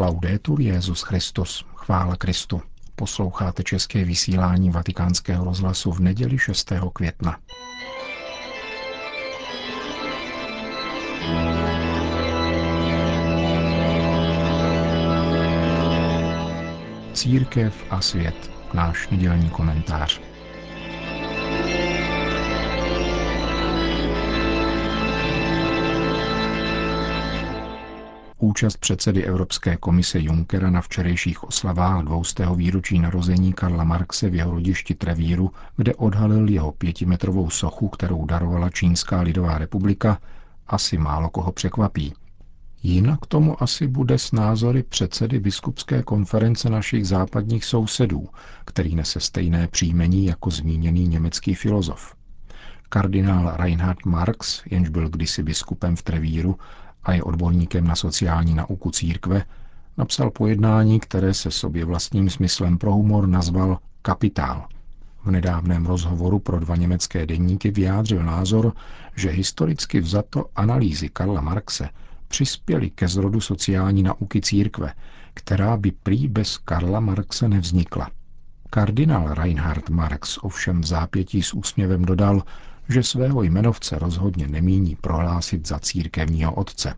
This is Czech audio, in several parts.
Laudetur Jezus Christus, chvála Kristu. Posloucháte české vysílání Vatikánského rozhlasu v neděli 6. května. Církev a svět, náš nedělní komentář. Účast předsedy Evropské komise Junckera na včerejších oslavách dvoustého výročí narození Karla Marxe v jeho rodišti Trevíru, kde odhalil jeho pětimetrovou sochu, kterou darovala Čínská lidová republika, asi málo koho překvapí. Jinak tomu asi bude s názory předsedy biskupské konference našich západních sousedů, který nese stejné příjmení jako zmíněný německý filozof. Kardinál Reinhard Marx, jenž byl kdysi biskupem v Trevíru a je odborníkem na sociální nauku církve, napsal pojednání, které se sobě vlastním smyslem pro humor nazval Kapitál. V nedávném rozhovoru pro dva německé denníky vyjádřil názor, že historicky vzato analýzy Karla Marxe přispěly ke zrodu sociální nauky církve, která by prý bez Karla Marxe nevznikla. Kardinál Reinhard Marx ovšem v zápětí s úsměvem dodal, že svého jmenovce rozhodně nemíní prohlásit za církevního otce.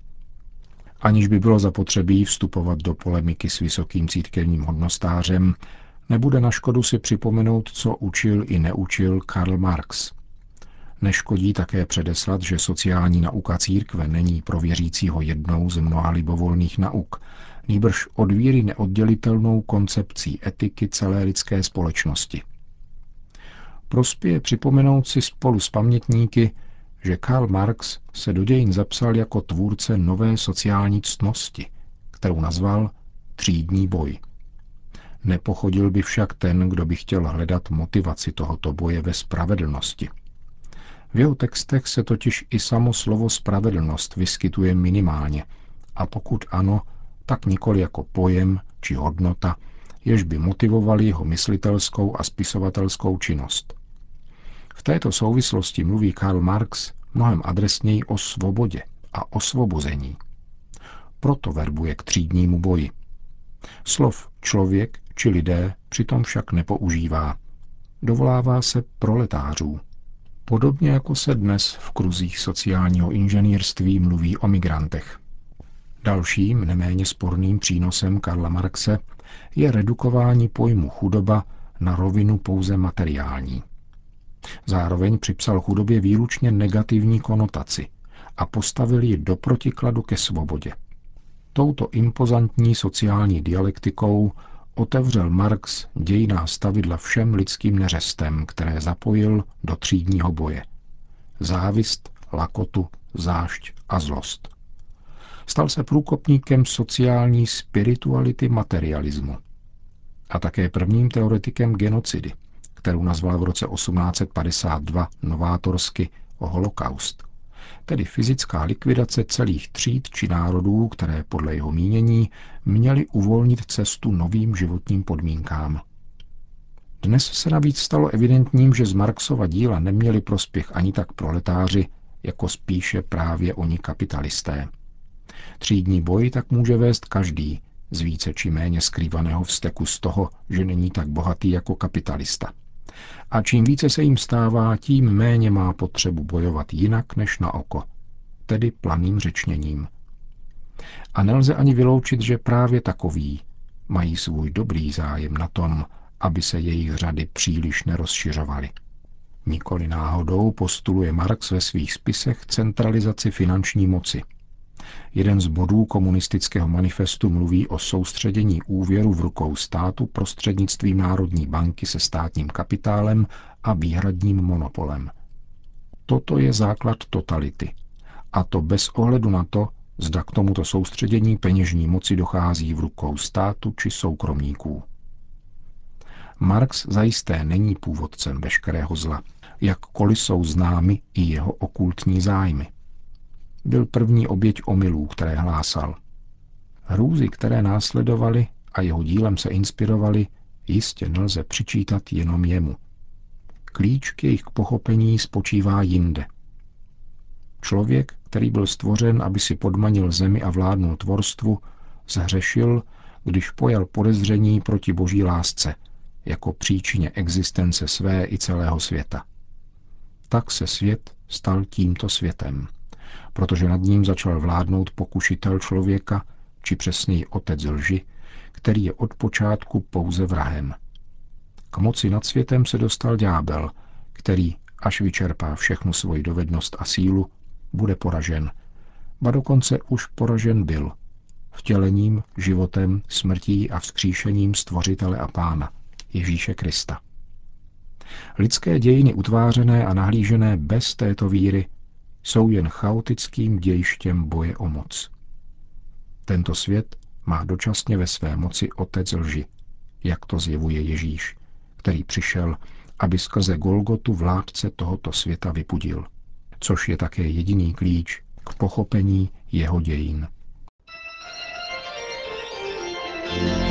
Aniž by bylo zapotřebí vstupovat do polemiky s vysokým církevním hodnostářem, nebude na škodu si připomenout, co učil i neučil Karl Marx. Neškodí také předeslat, že sociální nauka církve není pro věřícího jednou z mnoha libovolných nauk, nýbrž od víry neoddělitelnou koncepcí etiky celé lidské společnosti prospěje připomenout si spolu s pamětníky, že Karl Marx se do dějin zapsal jako tvůrce nové sociální ctnosti, kterou nazval třídní boj. Nepochodil by však ten, kdo by chtěl hledat motivaci tohoto boje ve spravedlnosti. V jeho textech se totiž i samo slovo spravedlnost vyskytuje minimálně, a pokud ano, tak nikoli jako pojem či hodnota, jež by motivovali jeho myslitelskou a spisovatelskou činnost. V této souvislosti mluví Karl Marx mnohem adresněji o svobodě a osvobození. Proto verbuje k třídnímu boji. Slov člověk či lidé přitom však nepoužívá. Dovolává se proletářů. Podobně jako se dnes v kruzích sociálního inženýrství mluví o migrantech. Dalším, neméně sporným přínosem Karla Marxe je redukování pojmu chudoba na rovinu pouze materiální. Zároveň připsal chudobě výlučně negativní konotaci a postavil ji do protikladu ke svobodě. Touto impozantní sociální dialektikou otevřel Marx dějiná stavidla všem lidským neřestem, které zapojil do třídního boje. Závist, lakotu, zášť a zlost. Stal se průkopníkem sociální spirituality materialismu a také prvním teoretikem genocidy – kterou nazval v roce 1852 novátorsky holokaust, tedy fyzická likvidace celých tříd či národů, které podle jeho mínění měly uvolnit cestu novým životním podmínkám. Dnes se navíc stalo evidentním, že z Marxova díla neměli prospěch ani tak proletáři, jako spíše právě oni kapitalisté. Třídní boj tak může vést každý, z více či méně skrývaného vzteku z toho, že není tak bohatý jako kapitalista a čím více se jim stává, tím méně má potřebu bojovat jinak než na oko, tedy planým řečněním. A nelze ani vyloučit, že právě takoví mají svůj dobrý zájem na tom, aby se jejich řady příliš nerozšiřovaly. Nikoli náhodou postuluje Marx ve svých spisech centralizaci finanční moci – Jeden z bodů komunistického manifestu mluví o soustředění úvěru v rukou státu prostřednictvím Národní banky se státním kapitálem a výhradním monopolem. Toto je základ totality. A to bez ohledu na to, zda k tomuto soustředění peněžní moci dochází v rukou státu či soukromníků. Marx zajisté není původcem veškerého zla, jakkoliv jsou známy i jeho okultní zájmy – byl první oběť omylů, které hlásal. Hrůzy, které následovaly a jeho dílem se inspirovali, jistě nelze přičítat jenom jemu. Klíč k jejich pochopení spočívá jinde. Člověk, který byl stvořen, aby si podmanil zemi a vládnul tvorstvu, zhřešil, když pojal podezření proti boží lásce, jako příčině existence své i celého světa. Tak se svět stal tímto světem, protože nad ním začal vládnout pokušitel člověka, či přesněji otec lži, který je od počátku pouze vrahem. K moci nad světem se dostal ďábel, který, až vyčerpá všechnu svoji dovednost a sílu, bude poražen. Ba dokonce už poražen byl. Vtělením, životem, smrtí a vzkříšením stvořitele a pána, Ježíše Krista. Lidské dějiny utvářené a nahlížené bez této víry jsou jen chaotickým dějištěm boje o moc. Tento svět má dočasně ve své moci otec lži, jak to zjevuje Ježíš, který přišel, aby skrze Golgotu vládce tohoto světa vypudil, což je také jediný klíč k pochopení jeho dějin. To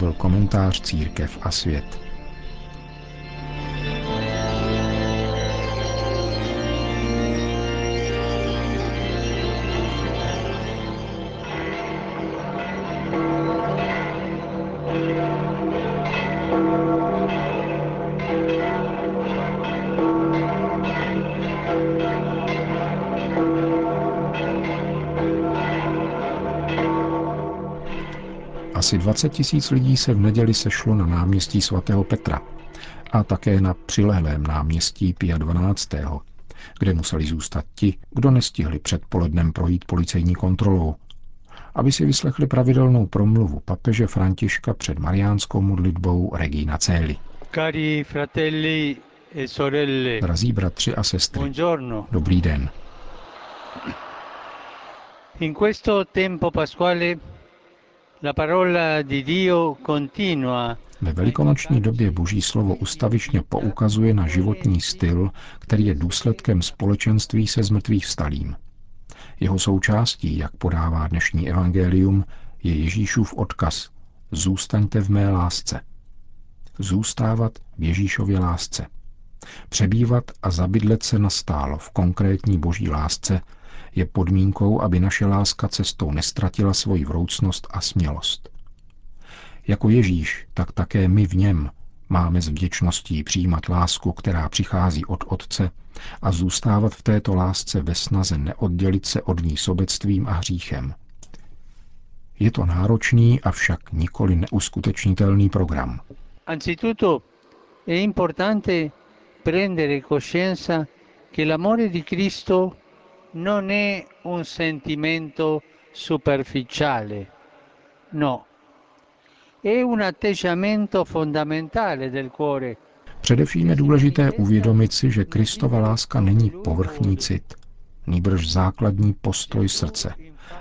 byl komentář Církev a svět. Asi 20 tisíc lidí se v neděli sešlo na náměstí svatého Petra a také na přilehlém náměstí Pia 12., kde museli zůstat ti, kdo nestihli předpolednem projít policejní kontrolou, aby si vyslechli pravidelnou promluvu papeže Františka před mariánskou modlitbou Regina Celi. Cari fratelli e sorelle, Drazí bratři a sestry, buongiorno. dobrý den. In questo tempo pasquale la parola di Dio continua Ve velikonoční době Boží slovo ustavičně poukazuje na životní styl, který je důsledkem společenství se zmrtvých vstalým. Jeho součástí, jak podává dnešní evangelium, je Ježíšův odkaz Zůstaňte v mé lásce. Zůstávat v Ježíšově lásce. Přebývat a zabydlet se nastálo v konkrétní boží lásce je podmínkou, aby naše láska cestou nestratila svoji vroucnost a smělost. Jako Ježíš, tak také my v něm máme s vděčností přijímat lásku, která přichází od Otce a zůstávat v této lásce ve snaze neoddělit se od ní sobectvím a hříchem. Je to náročný, avšak nikoli neuskutečnitelný program. Anzitutto è importante prendere coscienza che l'amore di Cristo non è un sentimento superficiale, no, è un atteggiamento fondamentale del cuore. Především je důležité uvědomit si, že Kristova láska není povrchní cit, nýbrž základní postoj srdce,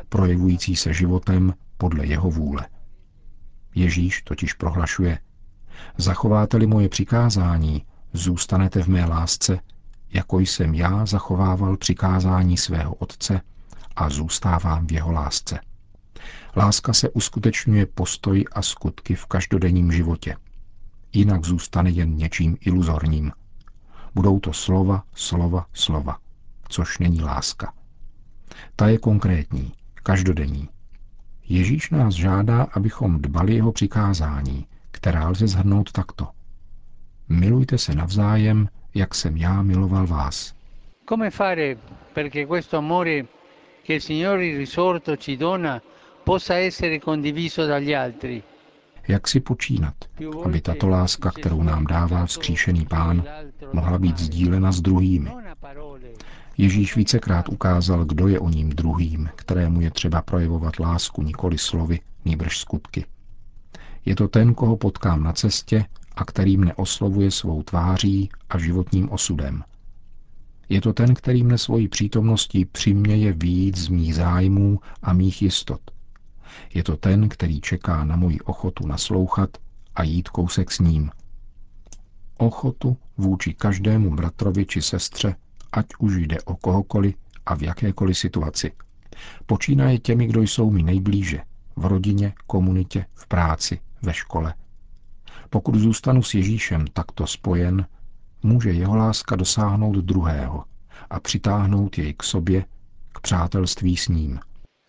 projevující se životem podle jeho vůle. Ježíš totiž prohlašuje, zachováte-li moje přikázání, zůstanete v mé lásce, jako jsem já zachovával přikázání svého Otce a zůstávám v jeho lásce. Láska se uskutečňuje postoj a skutky v každodenním životě. Jinak zůstane jen něčím iluzorním. Budou to slova, slova, slova, což není láska. Ta je konkrétní, každodenní. Ježíš nás žádá, abychom dbali jeho přikázání, která lze zhrnout takto. Milujte se navzájem, jak jsem já miloval vás. Come fare perché questo amore che il Signore risorto ci dona possa essere condiviso dagli altri? Jak si počínat, aby tato láska, kterou nám dává vzkříšený pán, mohla být sdílena s druhými. Ježíš vícekrát ukázal, kdo je o ním druhým, kterému je třeba projevovat lásku nikoli slovy, nýbrž skutky. Je to ten, koho potkám na cestě a který mne oslovuje svou tváří a životním osudem. Je to ten, který mne svojí přítomností přiměje výjít z mých zájmů a mých jistot. Je to ten, který čeká na moji ochotu naslouchat a jít kousek s ním. Ochotu vůči každému bratrovi či sestře, ať už jde o kohokoliv a v jakékoliv situaci. Počínaje těmi, kdo jsou mi nejblíže, v rodině, komunitě, v práci, ve škole. Pokud zůstanu s Ježíšem takto spojen, může jeho láska dosáhnout druhého a přitáhnout jej k sobě, k přátelství s ním.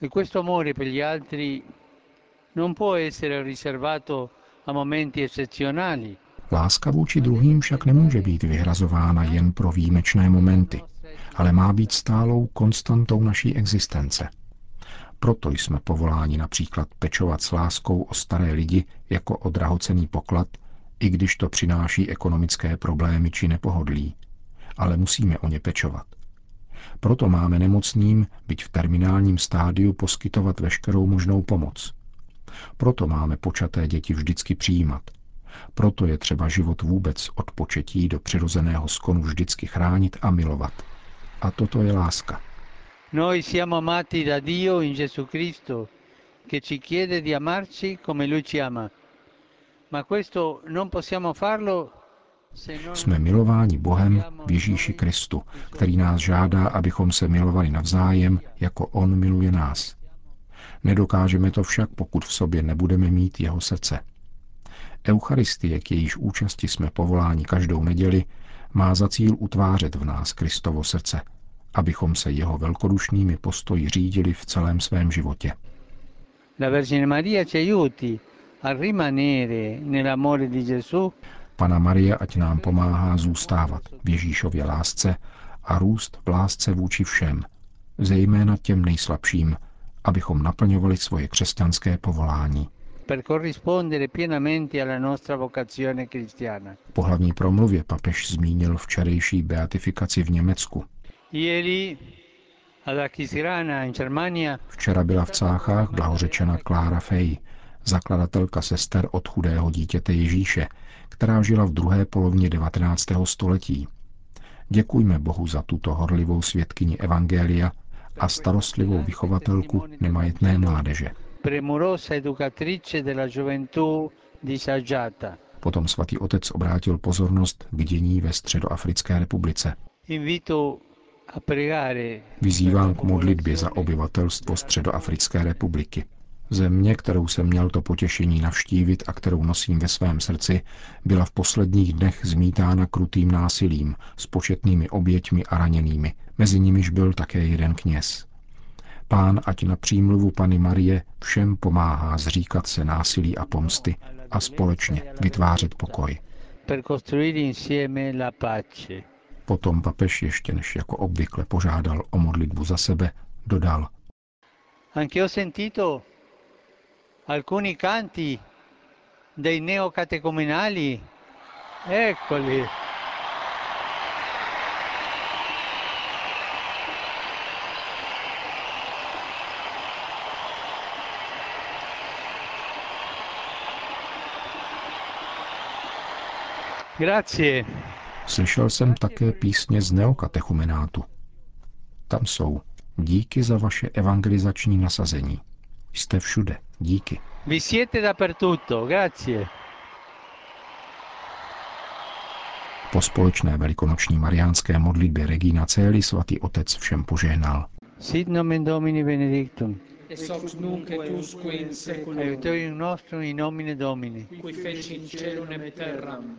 E questo amore per gli altri non può essere riservato a momenti eccezionali. Láska vůči druhým však nemůže být vyhrazována jen pro výjimečné momenty, ale má být stálou konstantou naší existence. Proto jsme povoláni například pečovat s láskou o staré lidi jako o drahocený poklad, i když to přináší ekonomické problémy či nepohodlí. Ale musíme o ně pečovat. Proto máme nemocným, byť v terminálním stádiu, poskytovat veškerou možnou pomoc. Proto máme počaté děti vždycky přijímat. Proto je třeba život vůbec od početí do přirozeného skonu vždycky chránit a milovat. A toto je láska. Noi siamo amati da Dio in Gesù Cristo, che ci chiede di amarci come Lui ci ama. Ma questo non possiamo farlo jsme milováni Bohem v Ježíši Kristu, který nás žádá, abychom se milovali navzájem, jako On miluje nás. Nedokážeme to však, pokud v sobě nebudeme mít jeho srdce. Eucharistie, k jejíž účasti jsme povoláni každou neděli, má za cíl utvářet v nás Kristovo srdce, abychom se jeho velkodušnými postoji řídili v celém svém životě. La Vergine Maria ci aiuti a rimanere nell'amore di Gesù Pana Marie ať nám pomáhá zůstávat v Ježíšově lásce a růst v lásce vůči všem, zejména těm nejslabším, abychom naplňovali svoje křesťanské povolání. Po hlavní promluvě papež zmínil včerejší beatifikaci v Německu. Včera byla v Cáchách blahořečena Klára Fej, zakladatelka sester od chudého dítěte Ježíše, která žila v druhé polovině 19. století. Děkujme Bohu za tuto horlivou svědkyni Evangelia a starostlivou vychovatelku nemajetné mládeže. Potom svatý otec obrátil pozornost k dění ve Středoafrické republice. Vyzývám k modlitbě za obyvatelstvo Středoafrické republiky. Země, kterou jsem měl to potěšení navštívit a kterou nosím ve svém srdci, byla v posledních dnech zmítána krutým násilím s početnými oběťmi a raněnými. Mezi nimiž byl také jeden kněz. Pán, ať na přímluvu Pany Marie všem pomáhá zříkat se násilí a pomsty a společně vytvářet pokoj. per costruire insieme la pace. Potom papež ještě než jako obvykle požádal o modlitbu za sebe, dodal. Anche ho sentito alcuni canti dei neocatecumenali. Eccoli. Grazie. Slyšel jsem také písně z neokatechumenátu. Tam jsou díky za vaše evangelizační nasazení. Jste všude. Díky. Vi siete dappertutto. Grazie. Po společné velikonoční mariánské modlitbě Regina Celi svatý otec všem požehnal. Sit nomen Domini benedictum. hoc nunc et usque in seculum, Aiutorium nostrum in nomine Domini. qui feci in celum et terram.